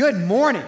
Good morning.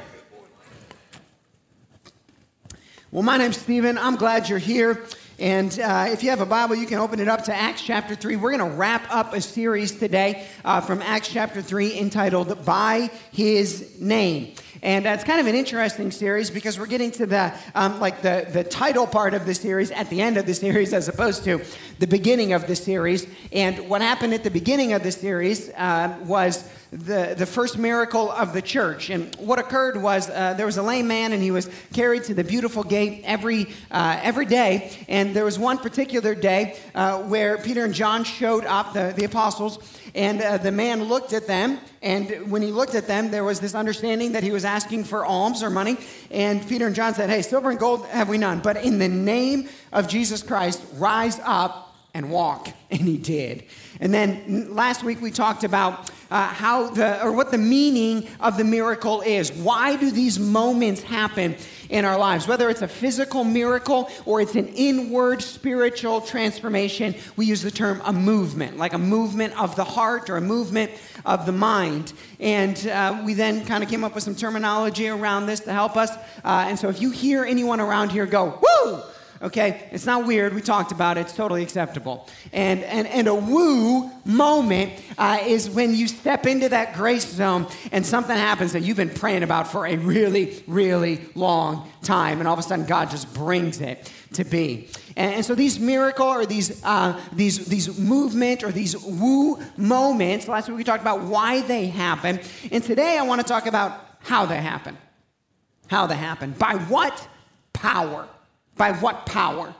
Well, my name's Stephen. I'm glad you're here. And uh, if you have a Bible, you can open it up to Acts chapter 3. We're going to wrap up a series today uh, from Acts chapter 3 entitled By His Name. And uh, it's kind of an interesting series because we're getting to the, um, like the, the title part of the series at the end of the series as opposed to the beginning of the series. And what happened at the beginning of the series uh, was the, the first miracle of the church. And what occurred was uh, there was a lame man, and he was carried to the beautiful gate every, uh, every day. And there was one particular day uh, where Peter and John showed up, the, the apostles, and uh, the man looked at them. And when he looked at them, there was this understanding that he was asking for alms or money. And Peter and John said, Hey, silver and gold have we none, but in the name of Jesus Christ, rise up and walk. And he did. And then last week we talked about uh, how the, or what the meaning of the miracle is. Why do these moments happen in our lives? Whether it's a physical miracle or it's an inward spiritual transformation, we use the term a movement, like a movement of the heart or a movement of the mind. And uh, we then kind of came up with some terminology around this to help us. Uh, and so if you hear anyone around here go, woo! Okay? It's not weird. We talked about it. It's totally acceptable. And, and, and a woo moment uh, is when you step into that grace zone and something happens that you've been praying about for a really, really long time. And all of a sudden, God just brings it to be. And, and so these miracle or these, uh, these, these movement or these woo moments, last week we talked about why they happen. And today I want to talk about how they happen. How they happen. By what power? By what power?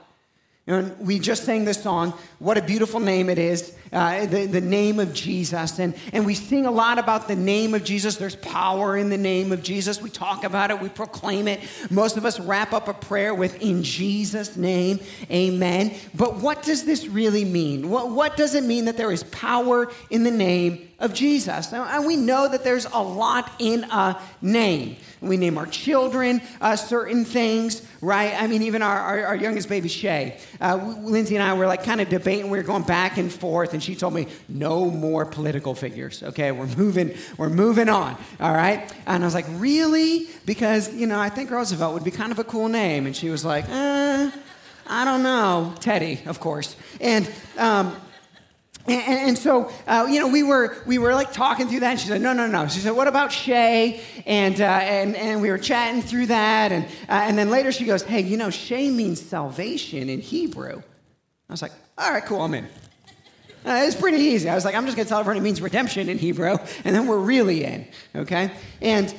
And we just sang this song, What a Beautiful Name It Is, uh, the, the name of Jesus. And, and we sing a lot about the name of Jesus. There's power in the name of Jesus. We talk about it, we proclaim it. Most of us wrap up a prayer with, In Jesus' name, amen. But what does this really mean? What, what does it mean that there is power in the name of Jesus? Now, and we know that there's a lot in a name. We name our children uh, certain things, right? I mean, even our, our, our youngest baby, Shay. Uh, Lindsay and I were like kind of debating. We were going back and forth, and she told me, no more political figures. Okay, we're moving, we're moving on. All right. And I was like, really? Because, you know, I think Roosevelt would be kind of a cool name. And she was like, eh, I don't know. Teddy, of course. And, um, and, and, so, uh, you know, we were, we were like talking through that. And she said, no, no, no. She said, what about Shay? And, uh, and, and we were chatting through that. And, uh, and then later she goes, hey, you know, Shay means salvation in Hebrew. I was like, all right, cool, I'm in. Uh, it's pretty easy. I was like, I'm just going to tell everyone it means redemption in Hebrew, and then we're really in, okay? And,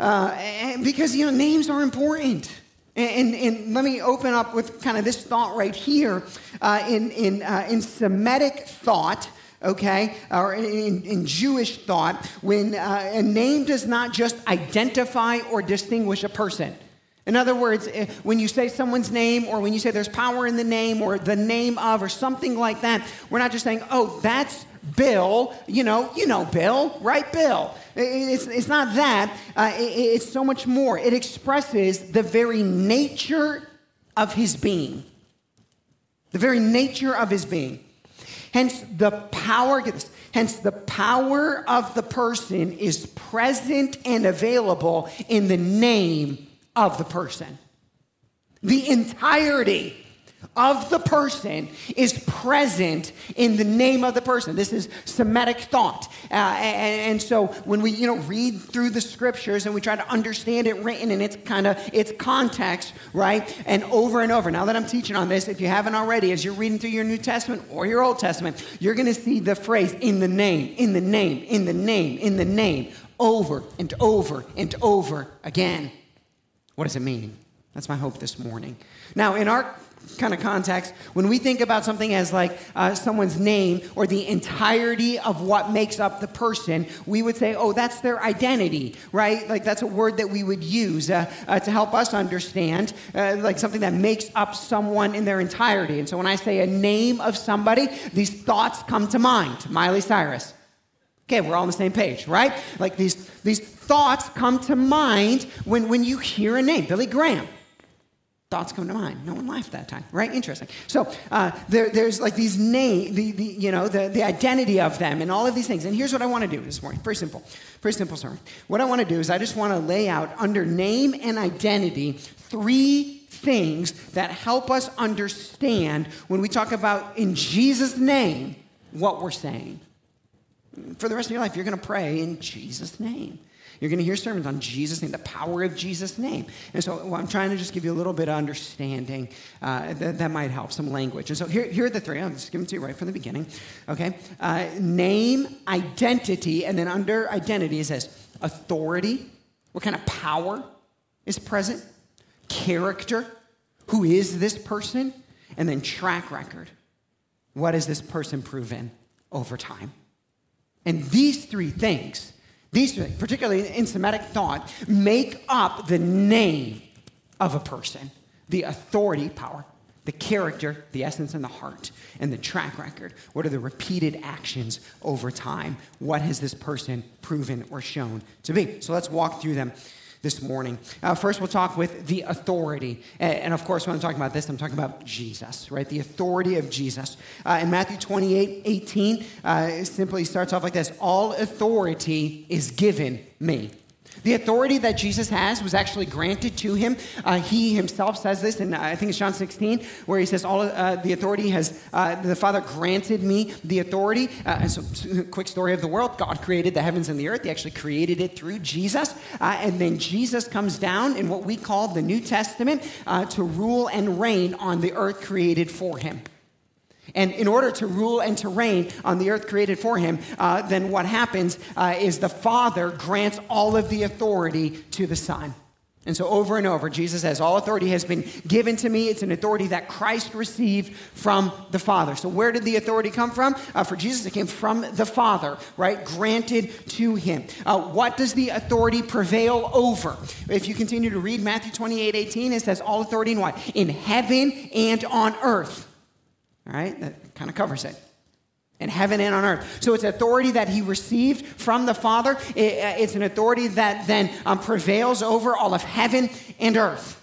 uh, and because, you know, names are important. And, and, and, let me open up with kind of this thought right here uh, in, in, uh, in Semitic thought, okay, or in, in Jewish thought, when uh, a name does not just identify or distinguish a person. In other words, eh, when you say someone's name or when you say there's power in the name or the name of or something like that, we're not just saying, oh, that's Bill, you know, you know Bill, right? Bill. It's, it's not that. Uh, it, it's so much more. It expresses the very nature of his being. The very nature of his being. Hence, the power, get this, hence, the power of the person is present and available in the name of the person. The entirety of the person is present in the name of the person. This is Semitic thought. Uh, and, and, so when we, you know, read through the scriptures and we try to understand it written in its kind of its context, right? And over and over. Now that I'm teaching on this, if you haven't already, as you're reading through your New Testament or your Old Testament, you're going to see the phrase in the name, in the name, in the name, in the name, over and over and over again. What does it mean? That's my hope this morning. Now, in our kind of context, when we think about something as like uh, someone's name or the entirety of what makes up the person, we would say, oh, that's their identity, right? Like that's a word that we would use uh, uh, to help us understand, uh, like something that makes up someone in their entirety. And so when I say a name of somebody, these thoughts come to mind. Miley Cyrus. Okay, we're all on the same page, right? Like these, these thoughts come to mind when, when you hear a name. Billy Graham. thoughts come to mind. No one laughed that time, right? Interesting. So uh, there, there's like these name, the, the, you know, the, the identity of them and all of these things. And here's what I want to do this morning. Pretty simple. Pretty simple sermon. What I want to do is I just want to lay out under name and identity three things that help us understand when we talk about in Jesus' name what we're saying. For the rest of your life, you're going to pray in Jesus' name. You're going to hear sermons on Jesus' name, the power of Jesus' name. And so well, I'm trying to just give you a little bit of understanding uh, that, that, might help, some language. And so here, here are the three. I'll just give them to you right from the beginning. Okay? Uh, name, identity, and then under identity it says authority. What kind of power is present? Character. Who is this person? And then track record. What has this person proven over time? And these three things these, particularly in Semitic thought, make up the name of a person the authority, power, the character, the essence, and the heart, and the track record. What are the repeated actions over time? What has this person proven or shown to be? So let's walk through them this morning. Uh, first, we'll talk with the authority. And, and, of course, when I'm talking about this, I'm talking about Jesus, right? The authority of Jesus. Uh, in Matthew 28 18, uh, it simply starts off like this All authority is given me. The authority that Jesus has was actually granted to him. Uh, he himself says this, and I think it's John 16, where he says, "All uh, the authority has uh, the Father granted me the authority." Uh, and so, quick story of the world: God created the heavens and the earth. He actually created it through Jesus, uh, and then Jesus comes down in what we call the New Testament uh, to rule and reign on the earth created for him. And in order to rule and to reign on the earth created for him, uh, then what happens uh, is the Father grants all of the authority to the Son. And so, over and over, Jesus says, All authority has been given to me. It's an authority that Christ received from the Father. So, where did the authority come from? Uh, for Jesus, it came from the Father, right? Granted to him. Uh, what does the authority prevail over? If you continue to read Matthew 28 18, it says, All authority in what? In heaven and on earth. All right, that kind of covers it. In heaven and on earth. So it's authority that he received from the Father. Uh, it's an authority that then um, prevails over all of heaven and earth.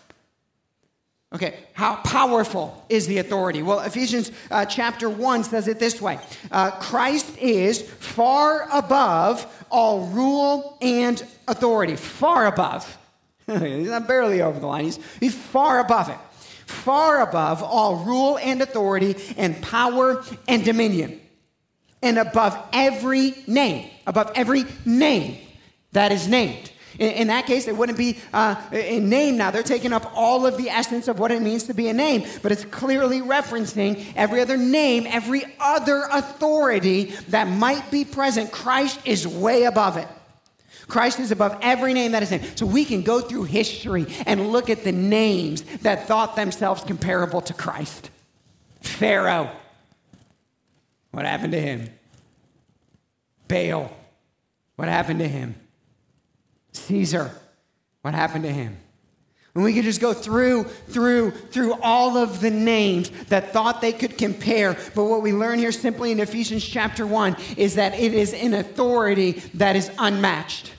Okay, how powerful is the authority? Well, Ephesians uh, chapter 1 says it this way uh, Christ is far above all rule and authority. Far above. he's not barely over the line, he's, he's far above it far above all rule and authority and power and dominion, and above every name, above every name that is named. In, that case, it wouldn't be uh, a name now. They're taking up all of the essence of what it means to be a name, but it's clearly referencing every other name, every other authority that might be present. Christ is way above it. Christ is above every name that is named. So we can go through history and look at the names that thought themselves comparable to Christ. Pharaoh. What happened to him? Baal. What happened to him? Caesar. What happened to him? And we could just go through, through, through all of the names that thought they could compare. But what we learn here simply in Ephesians chapter 1 is that it is an authority that is unmatched.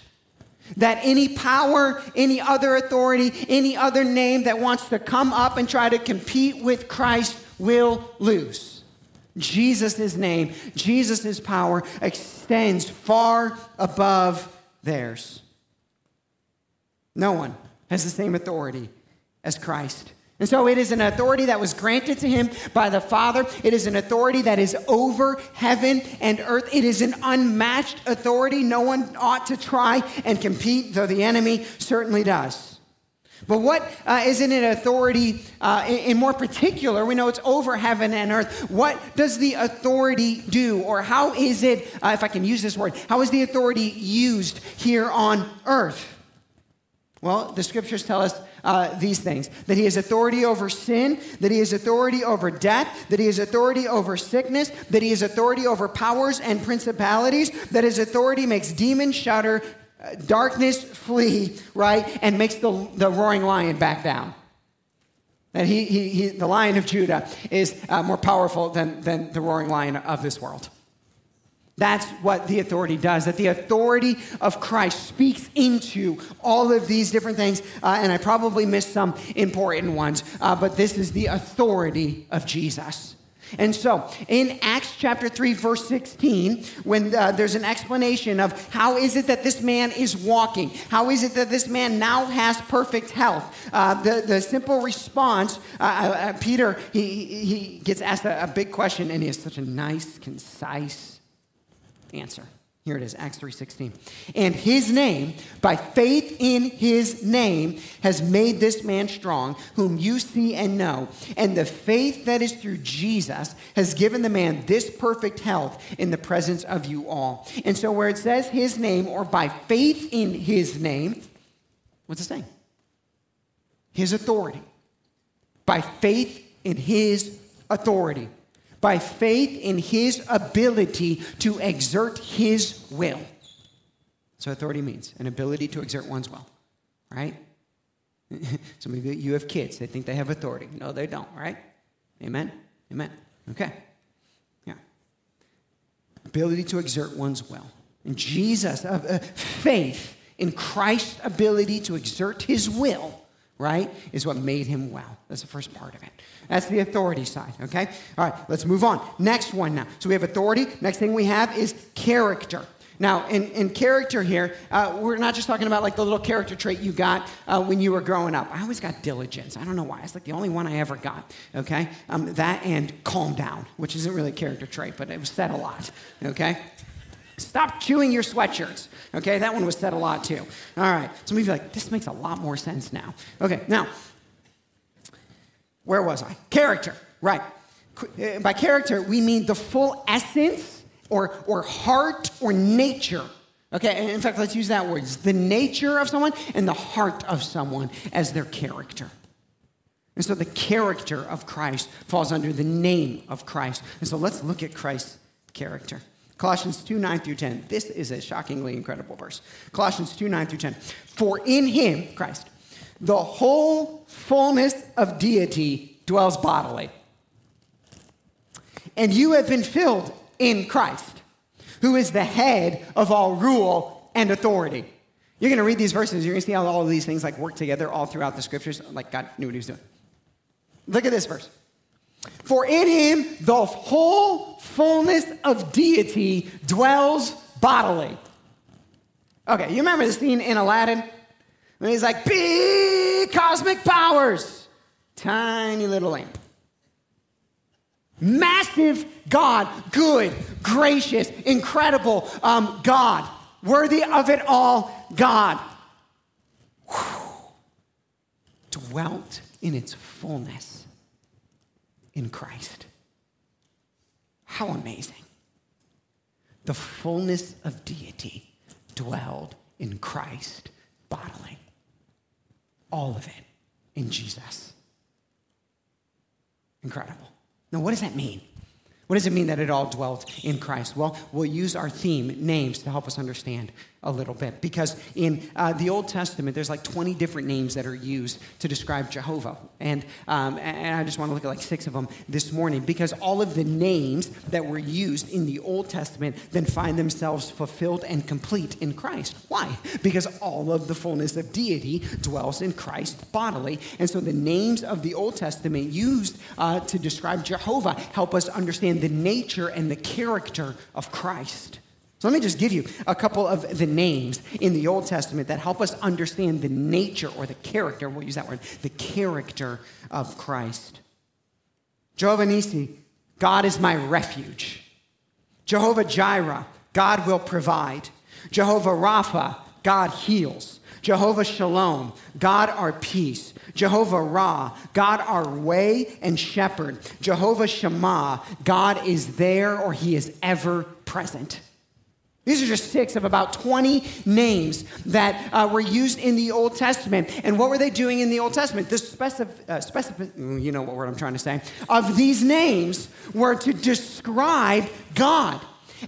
That any power, any other authority, any other name that wants to come up and try to compete with Christ will lose. Jesus' name, Jesus' power extends far above theirs. No one has the same authority as Christ. And so it is an authority that was granted to him by the Father. It is an authority that is over heaven and earth. It is an unmatched authority. No one ought to try and compete, though the enemy certainly does. But what uh, is an authority, uh, in, in, more particular, we know it's over heaven and earth. What does the authority do? Or how is it, uh, if I can use this word, how is the authority used here on earth? Well, the scriptures tell us uh, these things that he has authority over sin, that he has authority over death, that he has authority over sickness, that he has authority over powers and principalities, that his authority makes demons shudder, uh, darkness flee, right, and makes the, the roaring lion back down. That he, he, he the lion of Judah is uh, more powerful than, than the roaring lion of this world. That's what the authority does, that the authority of Christ speaks into all of these different things. Uh, and I probably missed some important ones, uh, but this is the authority of Jesus. And so in Acts chapter 3, verse 16, when uh, there's an explanation of how is it that this man is walking, how is it that this man now has perfect health, uh, the, the simple response, uh, uh, uh Peter, he, he gets asked a, a big question, and he has such a nice, concise, answer. Here it is, Acts 3:16. And his name, by faith in his name, has made this man strong, whom you see and know. And the faith that is through Jesus has given the man this perfect health in the presence of you all. And so where it says his name or by faith in his name, what's it saying? His authority. By faith in his authority by faith in his ability to exert his will. What authority means an ability to exert one's will, right? Some of you have kids, they think they have authority. No, they don't, right? Amen? Amen. Okay. Yeah. Ability to exert one's will. And Jesus, uh, uh, faith in Christ's ability to exert his will right, is what made him well. That's the first part of it. That's the authority side, okay? All right, let's move on. Next one now. So we have authority. Next thing we have is character. Now, in, in character here, uh, we're not just talking about like the little character trait you got uh, when you were growing up. I always got diligence. I don't know why. It's like the only one I ever got, okay? Um, that and calm down, which isn't really a character trait, but it was said a lot, okay? Stop chewing your sweatshirts. Okay, that one was said a lot too. All right, some of you are like, this makes a lot more sense now. Okay, now, where was I? Character, right. Uh, by character, we mean the full essence or, or heart or nature. Okay, in fact, let's use that word. It's the nature of someone and the heart of someone as their character. And so the character of Christ falls under the name of Christ. And so let's look at Christ's character. Colossians 2 9 through 10. This is a shockingly incredible verse. Colossians 2 9 through 10. For in him, Christ, the whole fullness of deity dwells bodily. And you have been filled in Christ, who is the head of all rule and authority. You're going to read these verses, you're going to see how all of these things like work together all throughout the scriptures, like God knew what he was doing. Look at this verse. For in him the whole fullness of deity dwells bodily. Okay, you remember the scene in Aladdin? When he's like, big cosmic powers, tiny little lamp. Massive God, good, gracious, incredible um, God, worthy of it all, God. Whew. Dwelt in its fullness in Christ. How amazing. The fullness of deity dwelled in Christ bodily. All of it in Jesus. Incredible. Now, what does that mean? What does it mean that it all dwelt in Christ? Well, we'll use our theme, names, to help us understand a little bit. Because in uh, the Old Testament, there's like 20 different names that are used to describe Jehovah. And, um, and I just want to look at like six of them this morning because all of the names that were used in the Old Testament then find themselves fulfilled and complete in Christ. Why? Because all of the fullness of deity dwells in Christ bodily. And so the names of the Old Testament used uh, to describe Jehovah help us understand the nature and the character of Christ. So let me just give you a couple of the names in the Old Testament that help us understand the nature or the character, we'll use that word, the character of Christ. Jehovah Nissi, God is my refuge. Jehovah Jireh, God will provide. Jehovah Rapha, God heals. Jehovah Shalom, God our peace. Jehovah Ra, God our way and shepherd. Jehovah Shammah, God is there or he is ever present. These are just six of about 20 names that uh, were used in the Old Testament. And what were they doing in the Old Testament? The specific, uh, specific you know what word I'm trying to say, of these names were to describe God.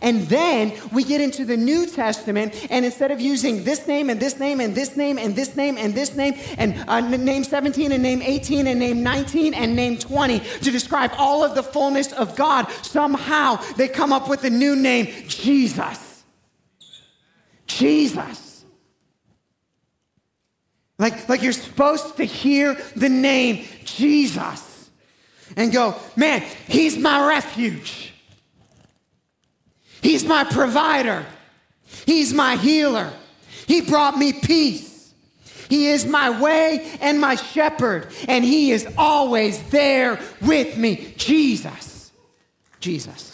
And then we get into the New Testament, and instead of using this name and this name and this name and this name and this name and uh, name 17 and name 18 and name 19 and name 20 to describe all of the fullness of God, somehow they come up with the new name, Jesus. Jesus. Like, like you're supposed to hear the name Jesus and go, man, he's my refuge. He's my provider. He's my healer. He brought me peace. He is my way and my shepherd, and He is always there with me. Jesus. Jesus.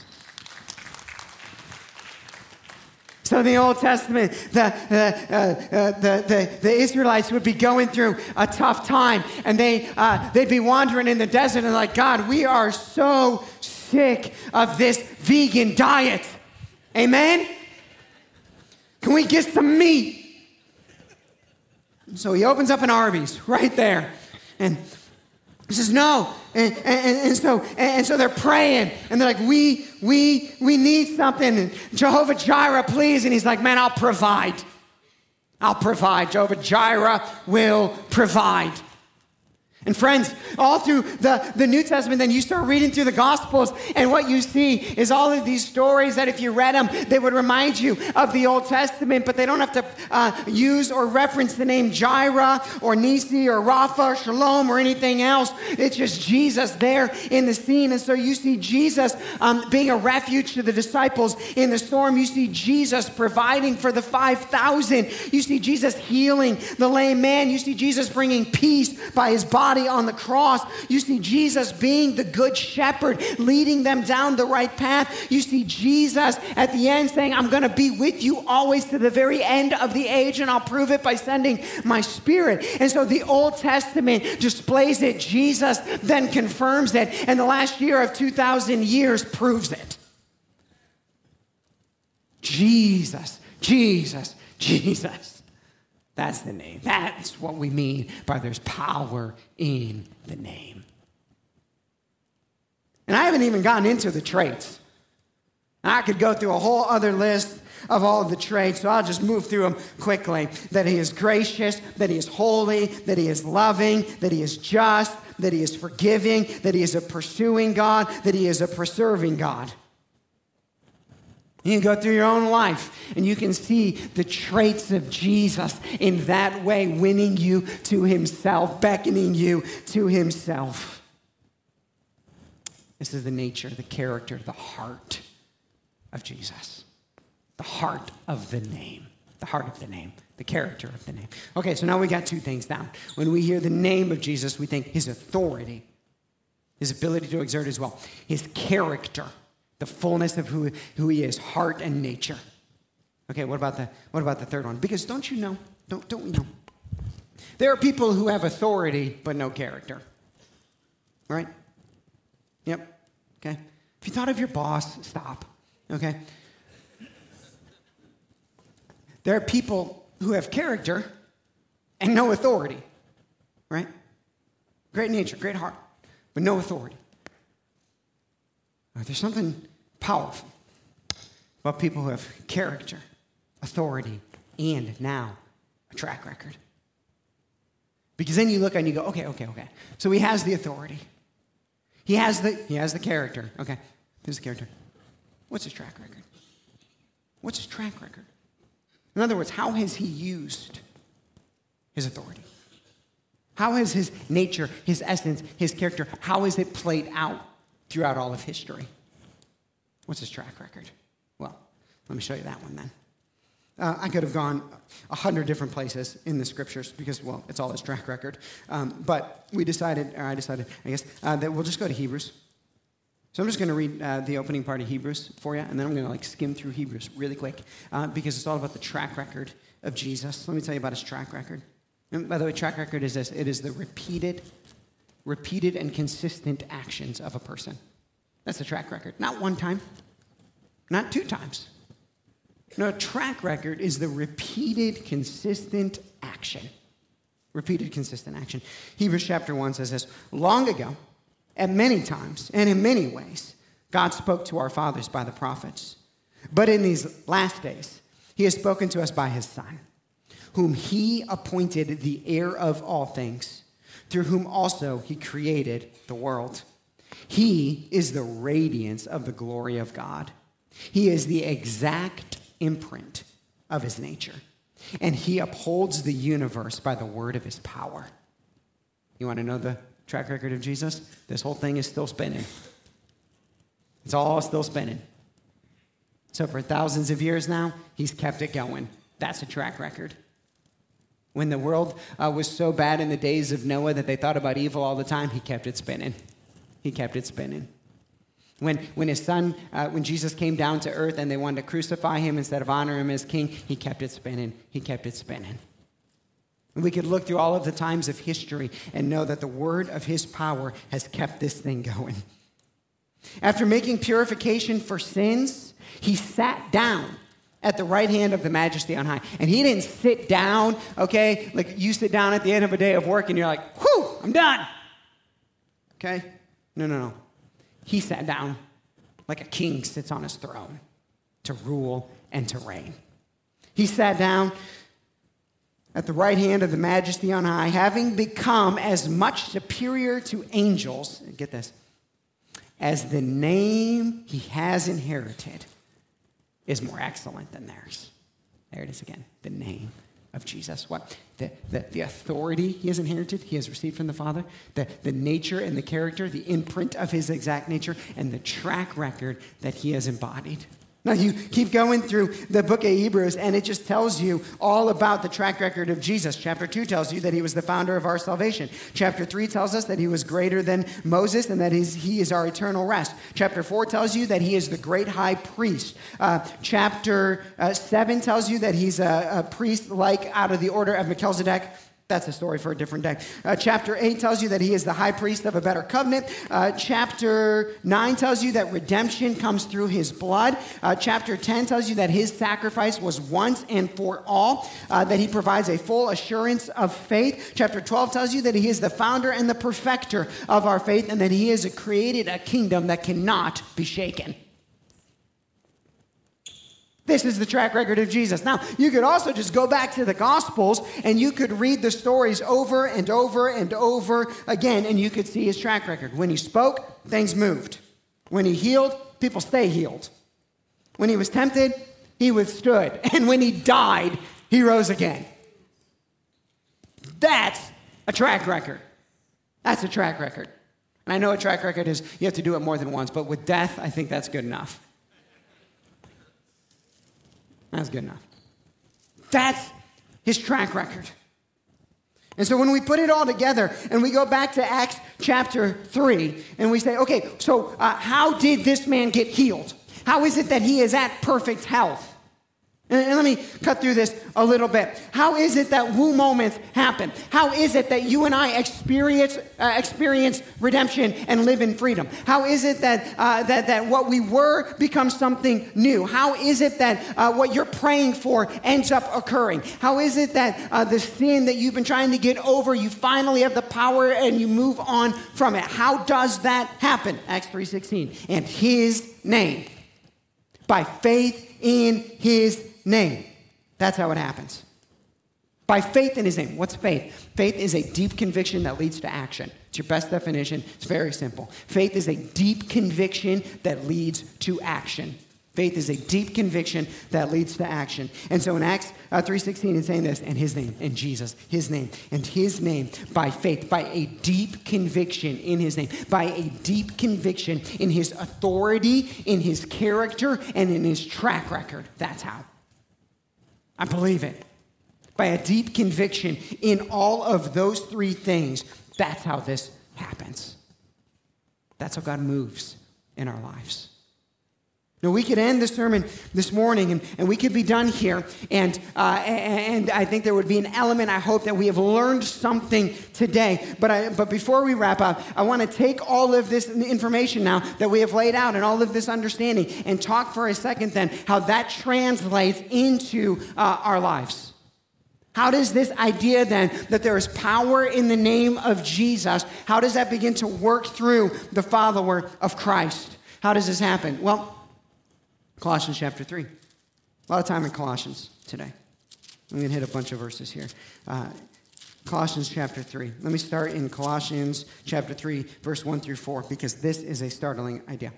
So in the Old Testament, the, uh, uh, the, the, the, Israelites would be going through a tough time, and they, uh, they'd be wandering in the desert and like, God, we are so sick of this vegan diet. Amen? Can we get some meat? So he opens up an Arby's right there. And he says, no. And, and, and, so, and so they're praying. And they're like, we, we, we need something. And Jehovah Jireh, please. And he's like, man, I'll provide. I'll provide. Jehovah Jireh will provide. And friends, all through the, the New Testament, then you start reading through the Gospels, and what you see is all of these stories that if you read them, they would remind you of the Old Testament, but they don't have to uh, use or reference the name Jireh or Nisi or Rapha or Shalom or anything else. It's just Jesus there in the scene. And so you see Jesus um, being a refuge to the disciples in the storm. You see Jesus providing for the 5,000. You see Jesus healing the lame man. You see Jesus bringing peace by his body body on the cross. You see Jesus being the good shepherd, leading them down the right path. You see Jesus at the end saying, I'm going to be with you always to the very end of the age, and I'll prove it by sending my spirit. And so the Old Testament displays it. Jesus then confirms it, and the last year of 2,000 years proves it. Jesus, Jesus, Jesus. That's the name. That's what we mean by there's power in the name. And I haven't even gotten into the traits. I could go through a whole other list of all of the traits, so I'll just move through them quickly. That he is gracious, that he is holy, that he is loving, that he is just, that he is forgiving, that he is a pursuing God, that he is a preserving God. You can go through your own life and you can see the traits of Jesus in that way, winning you to himself, beckoning you to himself. This is the nature, the character, the heart of Jesus. The heart of the name. The heart of the name. The character of the name. Okay, so now we got two things down. When we hear the name of Jesus, we think his authority, his ability to exert his will, his character the fullness of who, who he is, heart and nature. Okay, what about the what about the third one? Because don't you know? Don't don't we know? There are people who have authority but no character. Right? Yep. Okay. If you thought of your boss, stop. Okay. There are people who have character and no authority. Right? Great nature, great heart, but no authority. There's something powerful about people who have character, authority, and now a track record. Because then you look and you go, okay, okay, okay. So he has the authority. He has the he has the character. Okay. Here's the character. What's his track record? What's his track record? In other words, how has he used his authority? How has his nature, his essence, his character, how has it played out throughout all of history? What's his track record? Well, let me show you that one then. Uh, I could have gone a hundred different places in the scriptures because, well, it's all his track record. Um, but we decided, or I decided, I guess, uh, that we'll just go to Hebrews. So I'm just going to read uh, the opening part of Hebrews for you, and then I'm going to like skim through Hebrews really quick uh, because it's all about the track record of Jesus. Let me tell you about his track record. And by the way, track record is this: it is the repeated, repeated and consistent actions of a person. That's a track record. Not one time, not two times. No, a track record is the repeated, consistent action. Repeated, consistent action. Hebrews chapter 1 says this Long ago, at many times and in many ways, God spoke to our fathers by the prophets. But in these last days, he has spoken to us by his Son, whom he appointed the heir of all things, through whom also he created the world. He is the radiance of the glory of God. He is the exact imprint of his nature, and he upholds the universe by the word of his power. You want to know the track record of Jesus? This whole thing is still spinning. It's all still spinning. So, for thousands of years now, he's kept it going. That's a track record. When the world uh, was so bad in the days of Noah that they thought about evil all the time, he kept it spinning. He kept it spinning. When, when his son, uh, when Jesus came down to earth and they wanted to crucify him instead of honor him as king, he kept it spinning. He kept it spinning. And we could look through all of the times of history and know that the word of his power has kept this thing going. After making purification for sins, he sat down at the right hand of the majesty on high. And he didn't sit down, okay, like you sit down at the end of a day of work and you're like, whew, I'm done. Okay? No, no, no. He sat down like a king sits on his throne to rule and to reign. He sat down at the right hand of the majesty on high, having become as much superior to angels, get this, as the name he has inherited is more excellent than theirs. There it is again, the name of Jesus. What? The, the, the, authority he has inherited, he has received from the Father, the, the nature and the character, the imprint of his exact nature, and the track record that he has embodied. Now, you keep going through the book of Hebrews, and it just tells you all about the track record of Jesus. Chapter 2 tells you that he was the founder of our salvation. Chapter 3 tells us that he was greater than Moses and that he is our eternal rest. Chapter 4 tells you that he is the great high priest. Uh, chapter uh, 7 tells you that he's a, a priest like out of the order of Melchizedek. That's a story for a different day. Uh, chapter 8 tells you that he is the high priest of a better covenant. Uh, chapter 9 tells you that redemption comes through his blood. Uh, chapter 10 tells you that his sacrifice was once and for all, uh, that he provides a full assurance of faith. Chapter 12 tells you that he is the founder and the perfecter of our faith, and that he has created a kingdom that cannot be shaken. This is the track record of Jesus. Now, you could also just go back to the Gospels and you could read the stories over and over and over again, and you could see his track record. When he spoke, things moved. When he healed, people stay healed. When he was tempted, he withstood. And when he died, he rose again. That's a track record. That's a track record. And I know a track record is you have to do it more than once, but with death, I think that's good enough. That's good enough. That's his track record. And so when we put it all together and we go back to Acts chapter 3 and we say, okay, so uh, how did this man get healed? How is it that he is at perfect health? And let me cut through this a little bit. How is it that woo moments happen? How is it that you and I experience, uh, experience redemption and live in freedom? How is it that, uh, that, that what we were becomes something new? How is it that uh, what you're praying for ends up occurring? How is it that uh, the sin that you've been trying to get over, you finally have the power and you move on from it? How does that happen? Acts 3.16. And his name. By faith in his name. That's how it happens. By faith in his name. What's faith? Faith is a deep conviction that leads to action. It's your best definition. It's very simple. Faith is a deep conviction that leads to action. Faith is a deep conviction that leads to action. And so in Acts uh, 3.16, it's saying this, and his name, and Jesus, his name, and his name, by faith, by a deep conviction in his name, by a deep conviction in his authority, in his character, and in his track record. That's how. I believe it. By a deep conviction in all of those three things, that's how this happens. That's how God moves in our lives. Now, we could end the sermon this morning and, and we could be done here. And, uh, and I think there would be an element, I hope, that we have learned something today. But, I, but before we wrap up, I want to take all of this information now that we have laid out and all of this understanding and talk for a second then how that translates into uh, our lives. How does this idea then that there is power in the name of Jesus, how does that begin to work through the follower of Christ? How does this happen? Well, Colossians chapter 3. A lot of time in Colossians today. I'm going to hit a bunch of verses here. Uh, Colossians chapter 3. Let me start in Colossians chapter 3, verse 1 through 4, because this is a startling idea.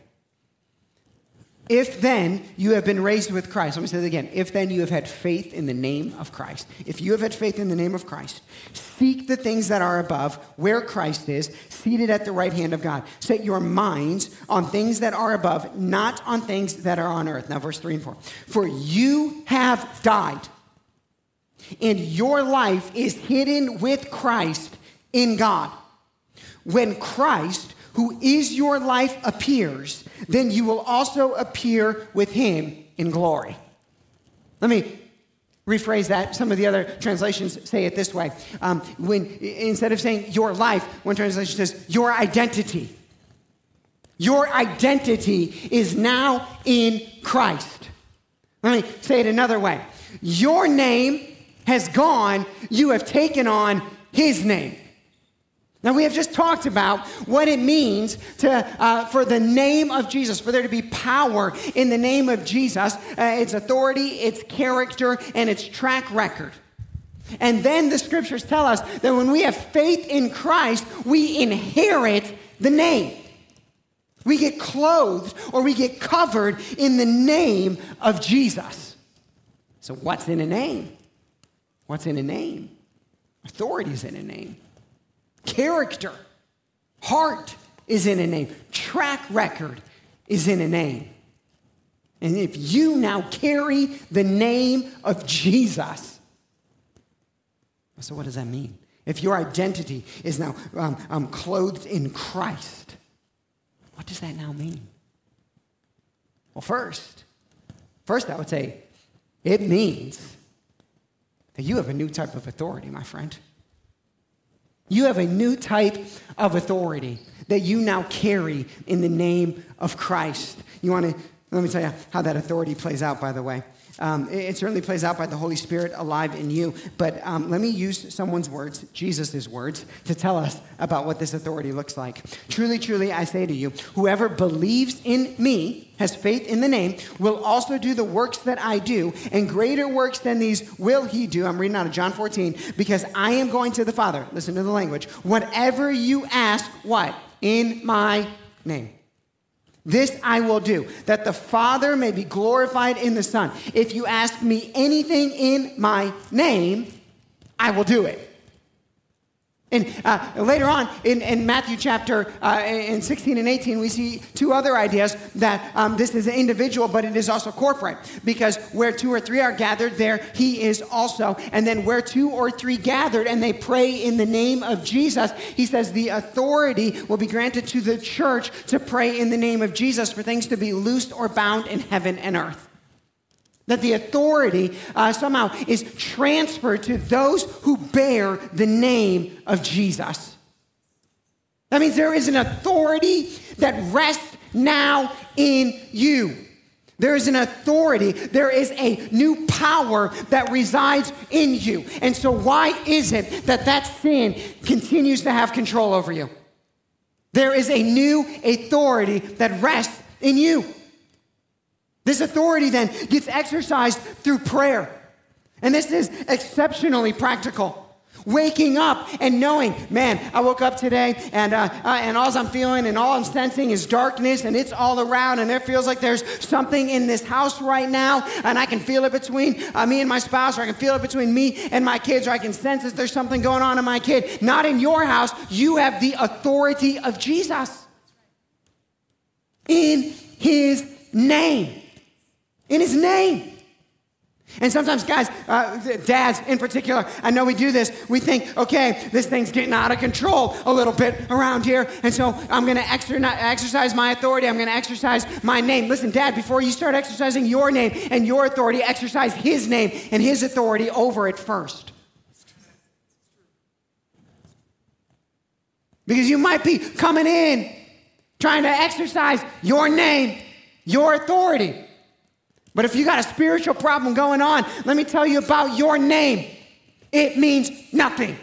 If then you have been raised with Christ, let me say that again. If then you have had faith in the name of Christ, if you have had faith in the name of Christ, seek the things that are above, where Christ is, seated at the right hand of God. Set your minds on things that are above, not on things that are on earth. Now, verse 3 and 4. For you have died, and your life is hidden with Christ in God. When Christ, who is your life, appears, then you will also appear with him in glory. Let me rephrase that. Some of the other translations say it this way. Um, when instead of saying your life, one translation says your identity. Your identity is now in Christ. Let me say it another way. Your name has gone, you have taken on his name. Now, we have just talked about what it means to, uh, for the name of Jesus, for there to be power in the name of Jesus, uh, its authority, its character, and its track record. And then the scriptures tell us that when we have faith in Christ, we inherit the name. We get clothed or we get covered in the name of Jesus. So, what's in a name? What's in a name? Authority is in a name. Character, heart is in a name. Track record is in a name. And if you now carry the name of Jesus, so what does that mean? If your identity is now um, um, clothed in Christ, what does that now mean? Well, first, first I would say it means that you have a new type of authority, my friend. You have a new type of authority that you now carry in the name of Christ. You want to, let me tell you how that authority plays out, by the way. Um, it, it, certainly plays out by the Holy Spirit alive in you. But um, let me use someone's words, Jesus' words, to tell us about what this authority looks like. Truly, truly, I say to you, whoever believes in me, has faith in the name, will also do the works that I do, and greater works than these will he do. I'm reading out of John 14, because I am going to the Father. Listen to the language. Whatever you ask, what? In my name. This I will do, that the Father may be glorified in the Son. If you ask me anything in my name, I will do it. And uh, later on in, in Matthew chapter uh, in 16 and 18, we see two other ideas that um, this is an individual, but it is also corporate. Because where two or three are gathered, there he is also. And then where two or three gathered and they pray in the name of Jesus, he says the authority will be granted to the church to pray in the name of Jesus for things to be loosed or bound in heaven and earth. That the authority uh, somehow is transferred to those who bear the name of Jesus. That means there is an authority that rests now in you. There is an authority, there is a new power that resides in you. And so, why is it that that sin continues to have control over you? There is a new authority that rests in you. This authority then gets exercised through prayer. And this is exceptionally practical. Waking up and knowing, man, I woke up today and, uh, uh, and all I'm feeling and all I'm sensing is darkness and it's all around and there feels like there's something in this house right now and I can feel it between uh, me and my spouse or I can feel it between me and my kids or I can sense that there's something going on in my kid. Not in your house. You have the authority of Jesus in his name in his name. And sometimes, guys, uh, dads in particular, I know we do this. We think, okay, this thing's getting out of control a little bit around here. And so I'm going to exercise my authority. I'm going to exercise my name. Listen, dad, before you start exercising your name and your authority, exercise his name and his authority over it first. Because you might be coming in trying to exercise your name, your authority. But if you got a spiritual problem going on, let me tell you about your name. It means nothing.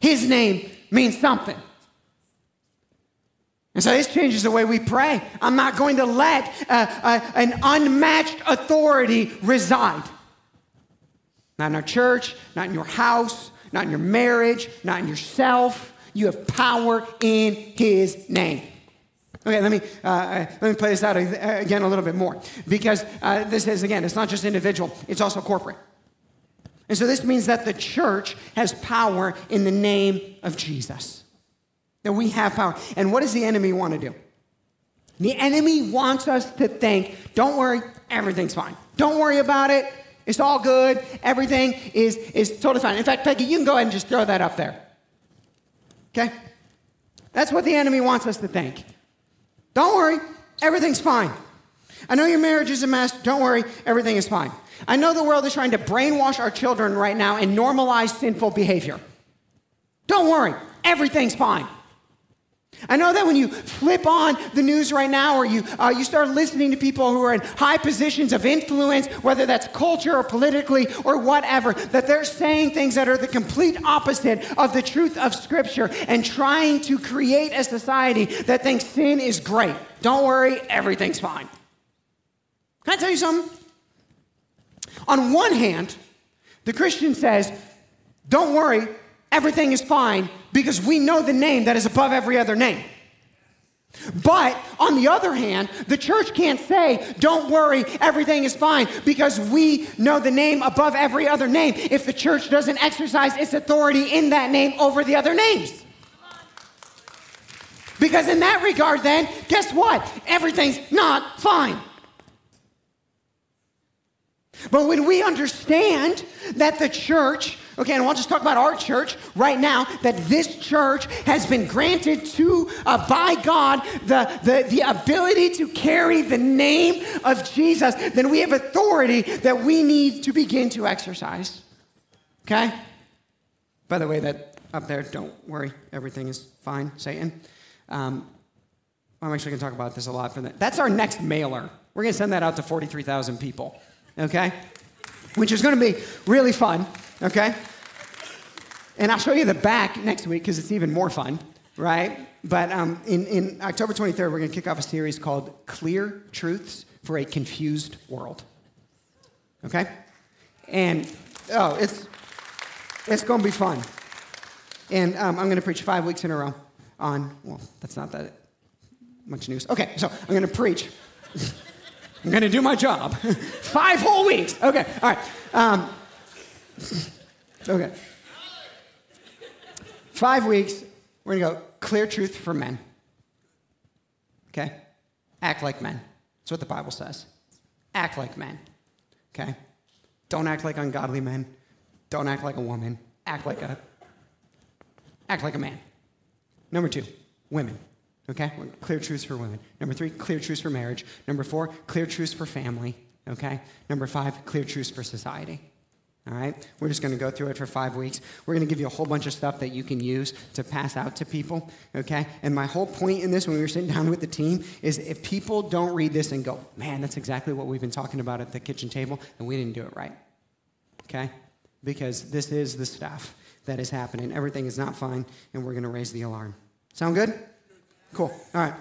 His name means something. And so this changes the way we pray. I'm not going to let uh, uh, an unmatched authority reside. Not in our church, not in your house, not in your marriage, not in yourself. You have power in His name. Okay, let me, uh, uh let me play this out again a little bit more because uh, this is, again, it's not just individual, it's also corporate. And so this means that the church has power in the name of Jesus. That we have power. And what does the enemy want to do? The enemy wants us to think, don't worry, everything's fine. Don't worry about it. It's all good. Everything is, is totally fine. In fact, Peggy, you can go ahead and just throw that up there. Okay? That's what the enemy wants us to think. Don't worry, everything's fine. I know your marriage is a mess. Don't worry, everything is fine. I know the world is trying to brainwash our children right now and normalize sinful behavior. Don't worry, everything's fine. I know that when you flip on the news right now or you, uh, you start listening to people who are in high positions of influence, whether that's culture or politically or whatever, that they're saying things that are the complete opposite of the truth of Scripture and trying to create a society that thinks sin is great. Don't worry, everything's fine. Can I tell you something? On one hand, the Christian says, Don't worry, everything is fine because we know the name that is above every other name. But on the other hand, the church can't say, don't worry, everything is fine, because we know the name above every other name if the church doesn't exercise its authority in that name over the other names. Because in that regard, then, guess what? Everything's not fine. But when we understand that the church, okay, and I'll just talk about our church right now, that this church has been granted to, uh, by God, the, the, the ability to carry the name of Jesus, then we have authority that we need to begin to exercise. Okay? By the way, that up there, don't worry, everything is fine, Satan. Um, I'm actually going to talk about this a lot for that. That's our next mailer. We're going to send that out to 43,000 people okay? Which is going to be really fun, okay? And I'll show you the back next week because it's even more fun, right? But um, in, in October 23rd, we're going to kick off a series called Clear Truths for a Confused World, okay? And, oh, it's, it's going to be fun. And um, I'm going to preach five weeks in a row on, well, that's not that much news. Okay, so I'm going to preach. I'm going to do my job. Five whole weeks. Okay, all right. Um, okay. Five weeks, we're going to go clear truth for men. Okay? Act like men. That's what the Bible says. Act like men. Okay? Don't act like ungodly men. Don't act like a woman. Act like a act like a man. Number 2, women. Okay? Clear truths for women. Number three, clear truths for marriage. Number four, clear truths for family. Okay? Number five, clear truths for society. All right? We're just going to go through it for five weeks. We're going to give you a whole bunch of stuff that you can use to pass out to people. Okay? And my whole point in this, when we were sitting down with the team, is if people don't read this and go, man, that's exactly what we've been talking about at the kitchen table, then we didn't do it right. Okay? Because this is the stuff that is happening. Everything is not fine, and we're going to raise the alarm. Sound good? Cool. All right.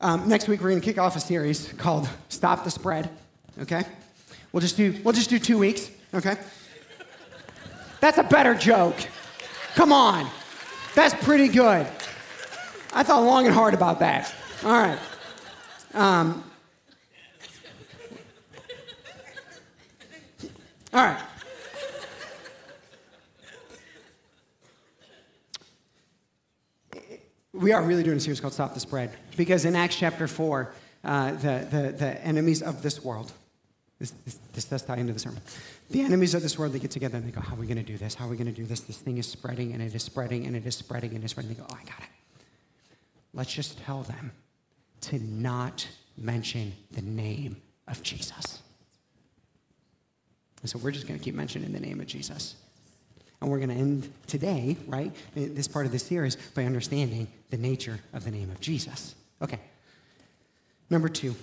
Um, next week we're going to kick off a series called "Stop the Spread." Okay. We'll just do we'll just do two weeks. Okay. That's a better joke. Come on. That's pretty good. I thought long and hard about that. All right. Um, all right. we are really doing a series called Stop the Spread. Because in Acts chapter 4, uh, the, the, the enemies of this world, this, this, this does tie into the sermon. The enemies of this world, they get together and they go, How are we going to do this? How are we going to do this? This thing is spreading and it is spreading and it is spreading and it is spreading. They go, Oh, I got it. Let's just tell them to not mention the name of Jesus. And so we're just going to keep mentioning the name of Jesus. And we're going to end today, right, this part of the series, by understanding the nature of the name of Jesus. Okay. Number two,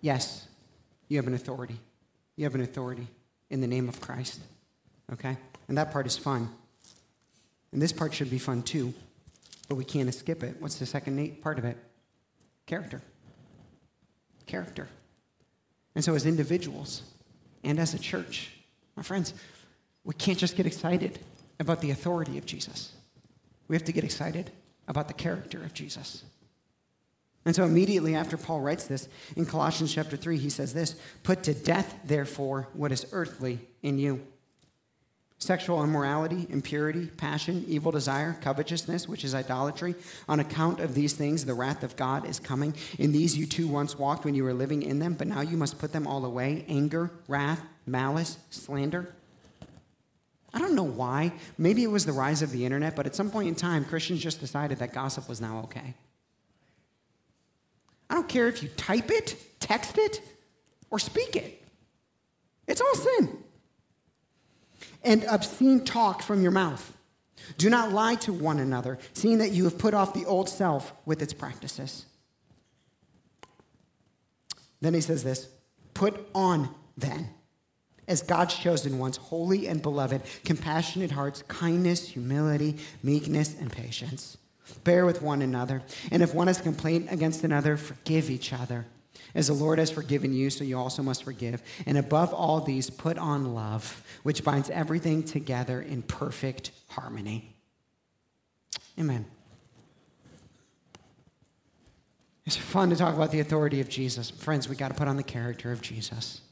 yes, you have an authority. You have an authority in the name of Christ. Okay? And that part is fun. And this part should be fun too. but we can't skip it. What's the second part of it? Character. Character. And so, as individuals and as a church, my friends, we can't just get excited about the authority of Jesus. We have to get excited about the character of Jesus. And so, immediately after Paul writes this in Colossians chapter 3, he says this Put to death, therefore, what is earthly in you sexual immorality, impurity, passion, evil desire, covetousness, which is idolatry. On account of these things, the wrath of God is coming. In these you too once walked when you were living in them, but now you must put them all away anger, wrath, malice, slander. I don't know why. Maybe it was the rise of the internet, but at some point in time, Christians just decided that gossip was now okay. I don't care if you type it, text it, or speak it. It's all sin. And obscene talk from your mouth. Do not lie to one another, seeing that you have put off the old self with its practices. Then he says this Put on then, as God's chosen ones, holy and beloved, compassionate hearts, kindness, humility, meekness, and patience Bear with one another. And if one has complaint against another, forgive each other. As the Lord has forgiven you, so you also must forgive. And above all these, put on love, which binds everything together in perfect harmony. Amen. It's fun to talk about the authority of Jesus. Friends, we got to put on the character of Jesus.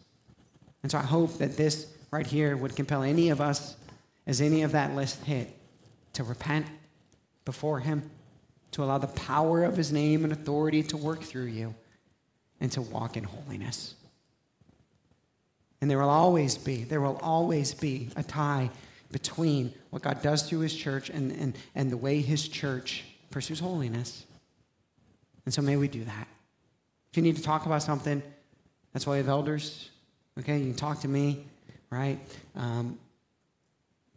And so I hope that this right here would compel any of us, as any of that list hit, to repent before Him, to allow the power of His name and authority to work through you, and to walk in holiness. And there will always be, there will always be a tie between what God does through His church and, and, and the way His church pursues holiness. And so may we do that. If you need to talk about something, that's why we have elders. Okay, you can talk to me, right? Um,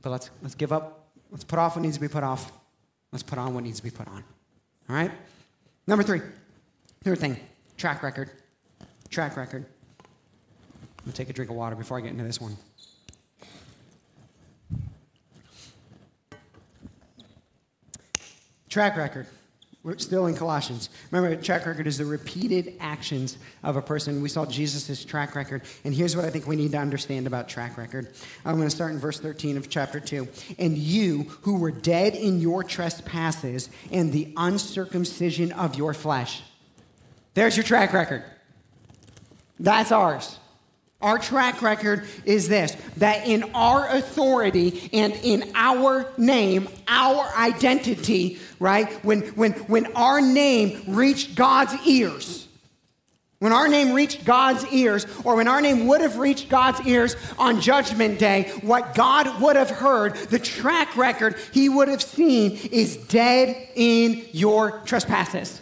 but let's let's give up. Let's put off what needs to be put off. Let's put on what needs to be put on. All right? Number three, third thing track record. Track record. I'm going to take a drink of water before I get into this one. Track record. We're still in Colossians. Remember, track record is the repeated actions of a person. We saw Jesus' track record. And here's what I think we need to understand about track record. I'm going to start in verse 13 of chapter 2. And you who were dead in your trespasses and the uncircumcision of your flesh. There's your track record. That's ours. Our track record is this that in our authority and in our name, our identity, right? When, when, when our name reached God's ears, when our name reached God's ears, or when our name would have reached God's ears on Judgment Day, what God would have heard, the track record he would have seen is dead in your trespasses.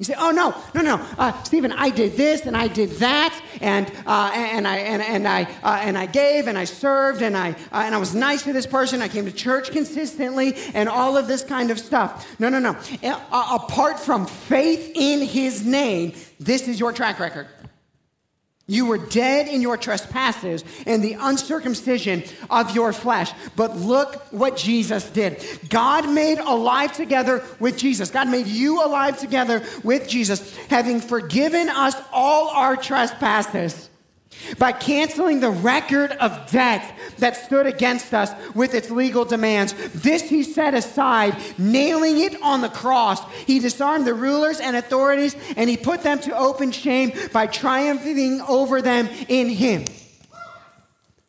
You say, oh, no, no, no, uh, Stephen, I did this and I did that, and, uh, and, I, and, and, I, uh, and I gave and I served and I, uh, and I was nice to this person. I came to church consistently and all of this kind of stuff. No, no, no. apart from faith in his name, this is your track record. You were dead in your trespasses and the uncircumcision of your flesh. But look what Jesus did. God made alive together with Jesus. God made you alive together with Jesus, having forgiven us all our trespasses by canceling the record of debt that stood against us with its legal demands. This he set aside, nailing it on the cross. He disarmed the rulers and authorities, and he put them to open shame by triumphing over them in him.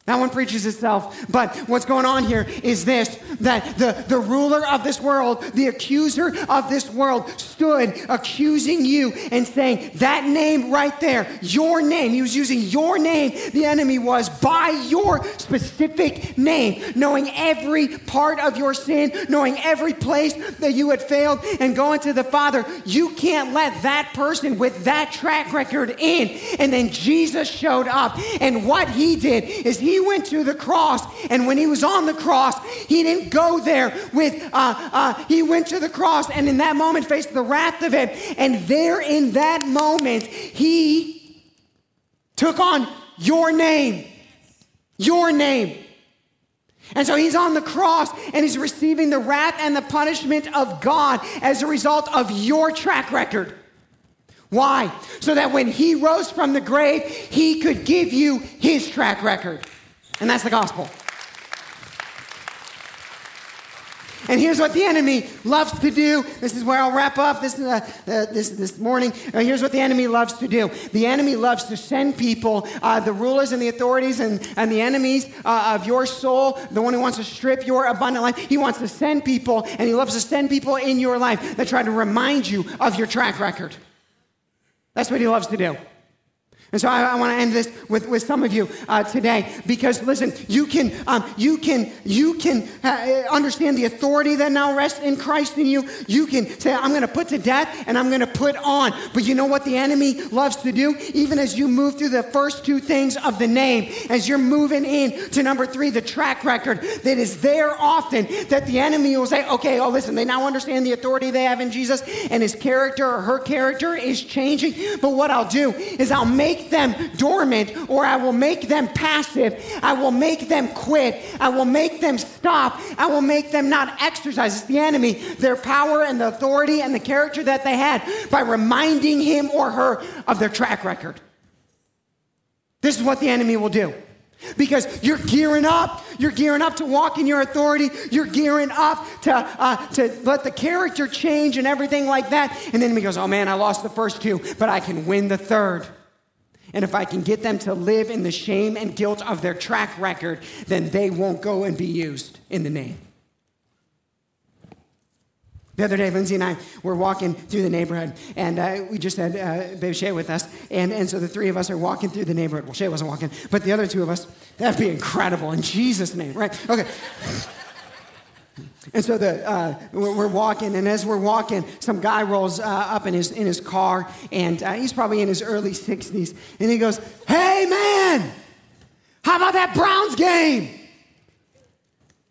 That one preaches itself. But what's going on here is this that the, the ruler of this world, the accuser of this world, stood accusing you and saying, That name right there, your name, he was using your name, the enemy was by your specific name, knowing every part of your sin, knowing every place that you had failed, and going to the Father. You can't let that person with that track record in. And then Jesus showed up, and what he did is he went to the cross, and when he was on the cross, he didn't go there with, uh, uh, he went to the cross, and in that moment faced the wrath of it. And there in that moment, he took on your name. Your name. And so he's on the cross and he's receiving the wrath and the punishment of God as a result of your track record. Why? So that when he rose from the grave, he could give you his track record. And that's the gospel. And here's what the enemy loves to do. This is where I'll wrap up this, uh, uh, this, this morning. Uh, here's what the enemy loves to do the enemy loves to send people, uh, the rulers and the authorities and, and the enemies uh, of your soul, the one who wants to strip your abundant life. He wants to send people, and he loves to send people in your life that try to remind you of your track record. That's what he loves to do. And so I, I want to end this with, with some of you uh, today because listen, you can um, you can you can uh, understand the authority that now rests in Christ in you. You can say, "I'm going to put to death and I'm going to put on." But you know what the enemy loves to do? Even as you move through the first two things of the name, as you're moving in to number three, the track record that is there often, that the enemy will say, "Okay, oh listen, they now understand the authority they have in Jesus, and his character or her character is changing." But what I'll do is I'll make make them dormant or I will make them passive. I will make them quit. I will make them stop. I will make them not exercise. It's the enemy, their power and the authority and the character that they had by reminding him or her of their track record. This is what the enemy will do. Because you're gearing up. You're gearing up to walk in your authority. You're gearing up to, uh, to let the character change and everything like that. And then he goes, Oh man, I lost the first two, but I can win the third. And if I can get them to live in the shame and guilt of their track record, then they won't go and be used in the name. The other day, Lindsay and I were walking through the neighborhood, and uh, we just had uh, Baby Shay with us. And, and so the three of us are walking through the neighborhood. Well, Shay wasn't walking, but the other two of us, that'd be incredible in Jesus' name, right? Okay. And so the, uh, we're walking, and as we're walking, some guy rolls uh, up in his, in his car, and uh, he's probably in his early 60s, and he goes, Hey, man, how about that Browns game?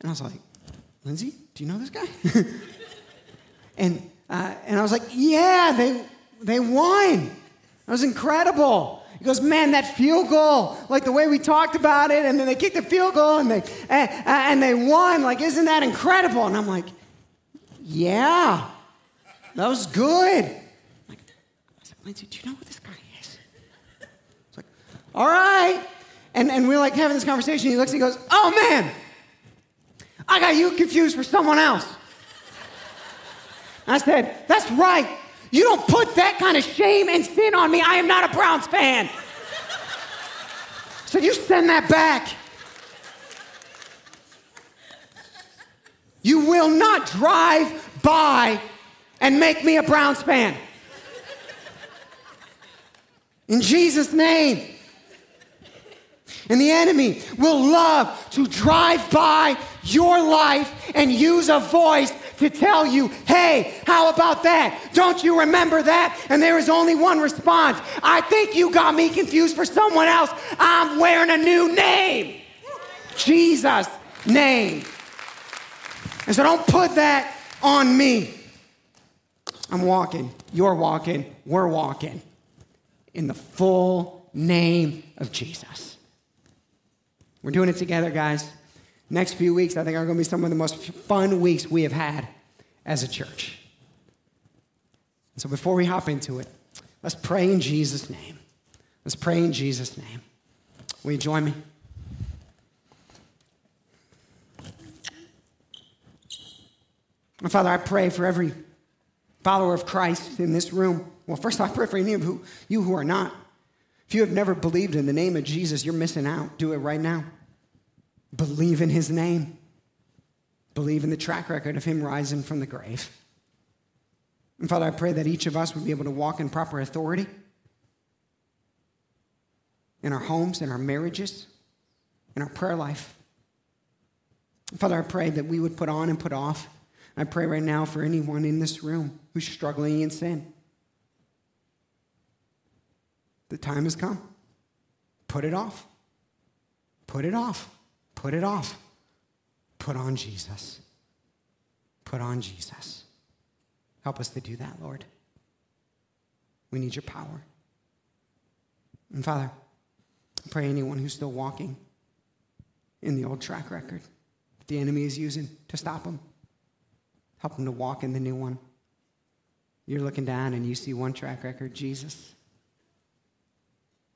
And I was like, Lindsay, do you know this guy? and, uh, and I was like, Yeah, they, they won. That was incredible. He goes, man, that field goal, like the way we talked about it, and then they kicked the field goal and they and, and they won. Like, isn't that incredible? And I'm like, yeah, that was good. I'm like, I said, Lindsay, do you know who this guy is? It's like, all right. And, and we're like having this conversation. He looks and he goes, oh man, I got you confused for someone else. I said, that's right. You don't put that kind of shame and sin on me. I am not a Browns fan. So you send that back. You will not drive by and make me a Browns fan. In Jesus' name. And the enemy will love to drive by your life and use a voice to tell you, hey, how about that? Don't you remember that? And there is only one response I think you got me confused for someone else. I'm wearing a new name Jesus' name. And so don't put that on me. I'm walking, you're walking, we're walking in the full name of Jesus. We're doing it together, guys. Next few weeks, I think, are going to be some of the most fun weeks we have had as a church. So before we hop into it, let's pray in Jesus' name. Let's pray in Jesus' name. Will you join me? And Father, I pray for every follower of Christ in this room. Well, first, I pray for any of you who are not. If you have never believed in the name of Jesus, you're missing out. Do it right now. Believe in his name. Believe in the track record of him rising from the grave. And Father, I pray that each of us would be able to walk in proper authority in our homes, in our marriages, in our prayer life. Father, I pray that we would put on and put off. I pray right now for anyone in this room who's struggling in sin. The time has come. Put it off. Put it off. Put it off. Put on Jesus. Put on Jesus. Help us to do that, Lord. We need your power. And Father, I pray anyone who's still walking in the old track record, that the enemy is using to stop them. Help them to walk in the new one. You're looking down and you see one track record Jesus.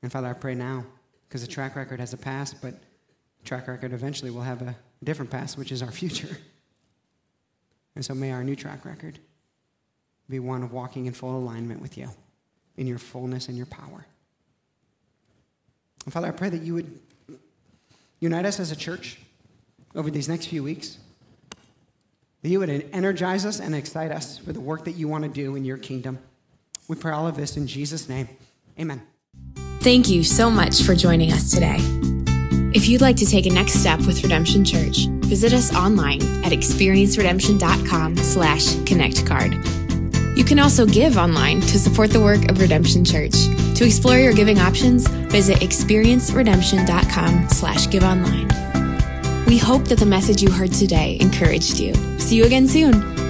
And Father, I pray now, because the track record has a past, but track record eventually will have a different past, which is our future. And so may our new track record be one of walking in full alignment with you, in your fullness and your power. And Father, I pray that you would unite us as a church over these next few weeks. That you would energize us and excite us for the work that you want to do in your kingdom. We pray all of this in Jesus' name. Amen. Thank you so much for joining us today. If you'd like to take a next step with Redemption Church, visit us online at experienceredemption.com slash connectcard. You can also give online to support the work of Redemption Church. To explore your giving options, visit experienceredemption.com slash give online. We hope that the message you heard today encouraged you. See you again soon.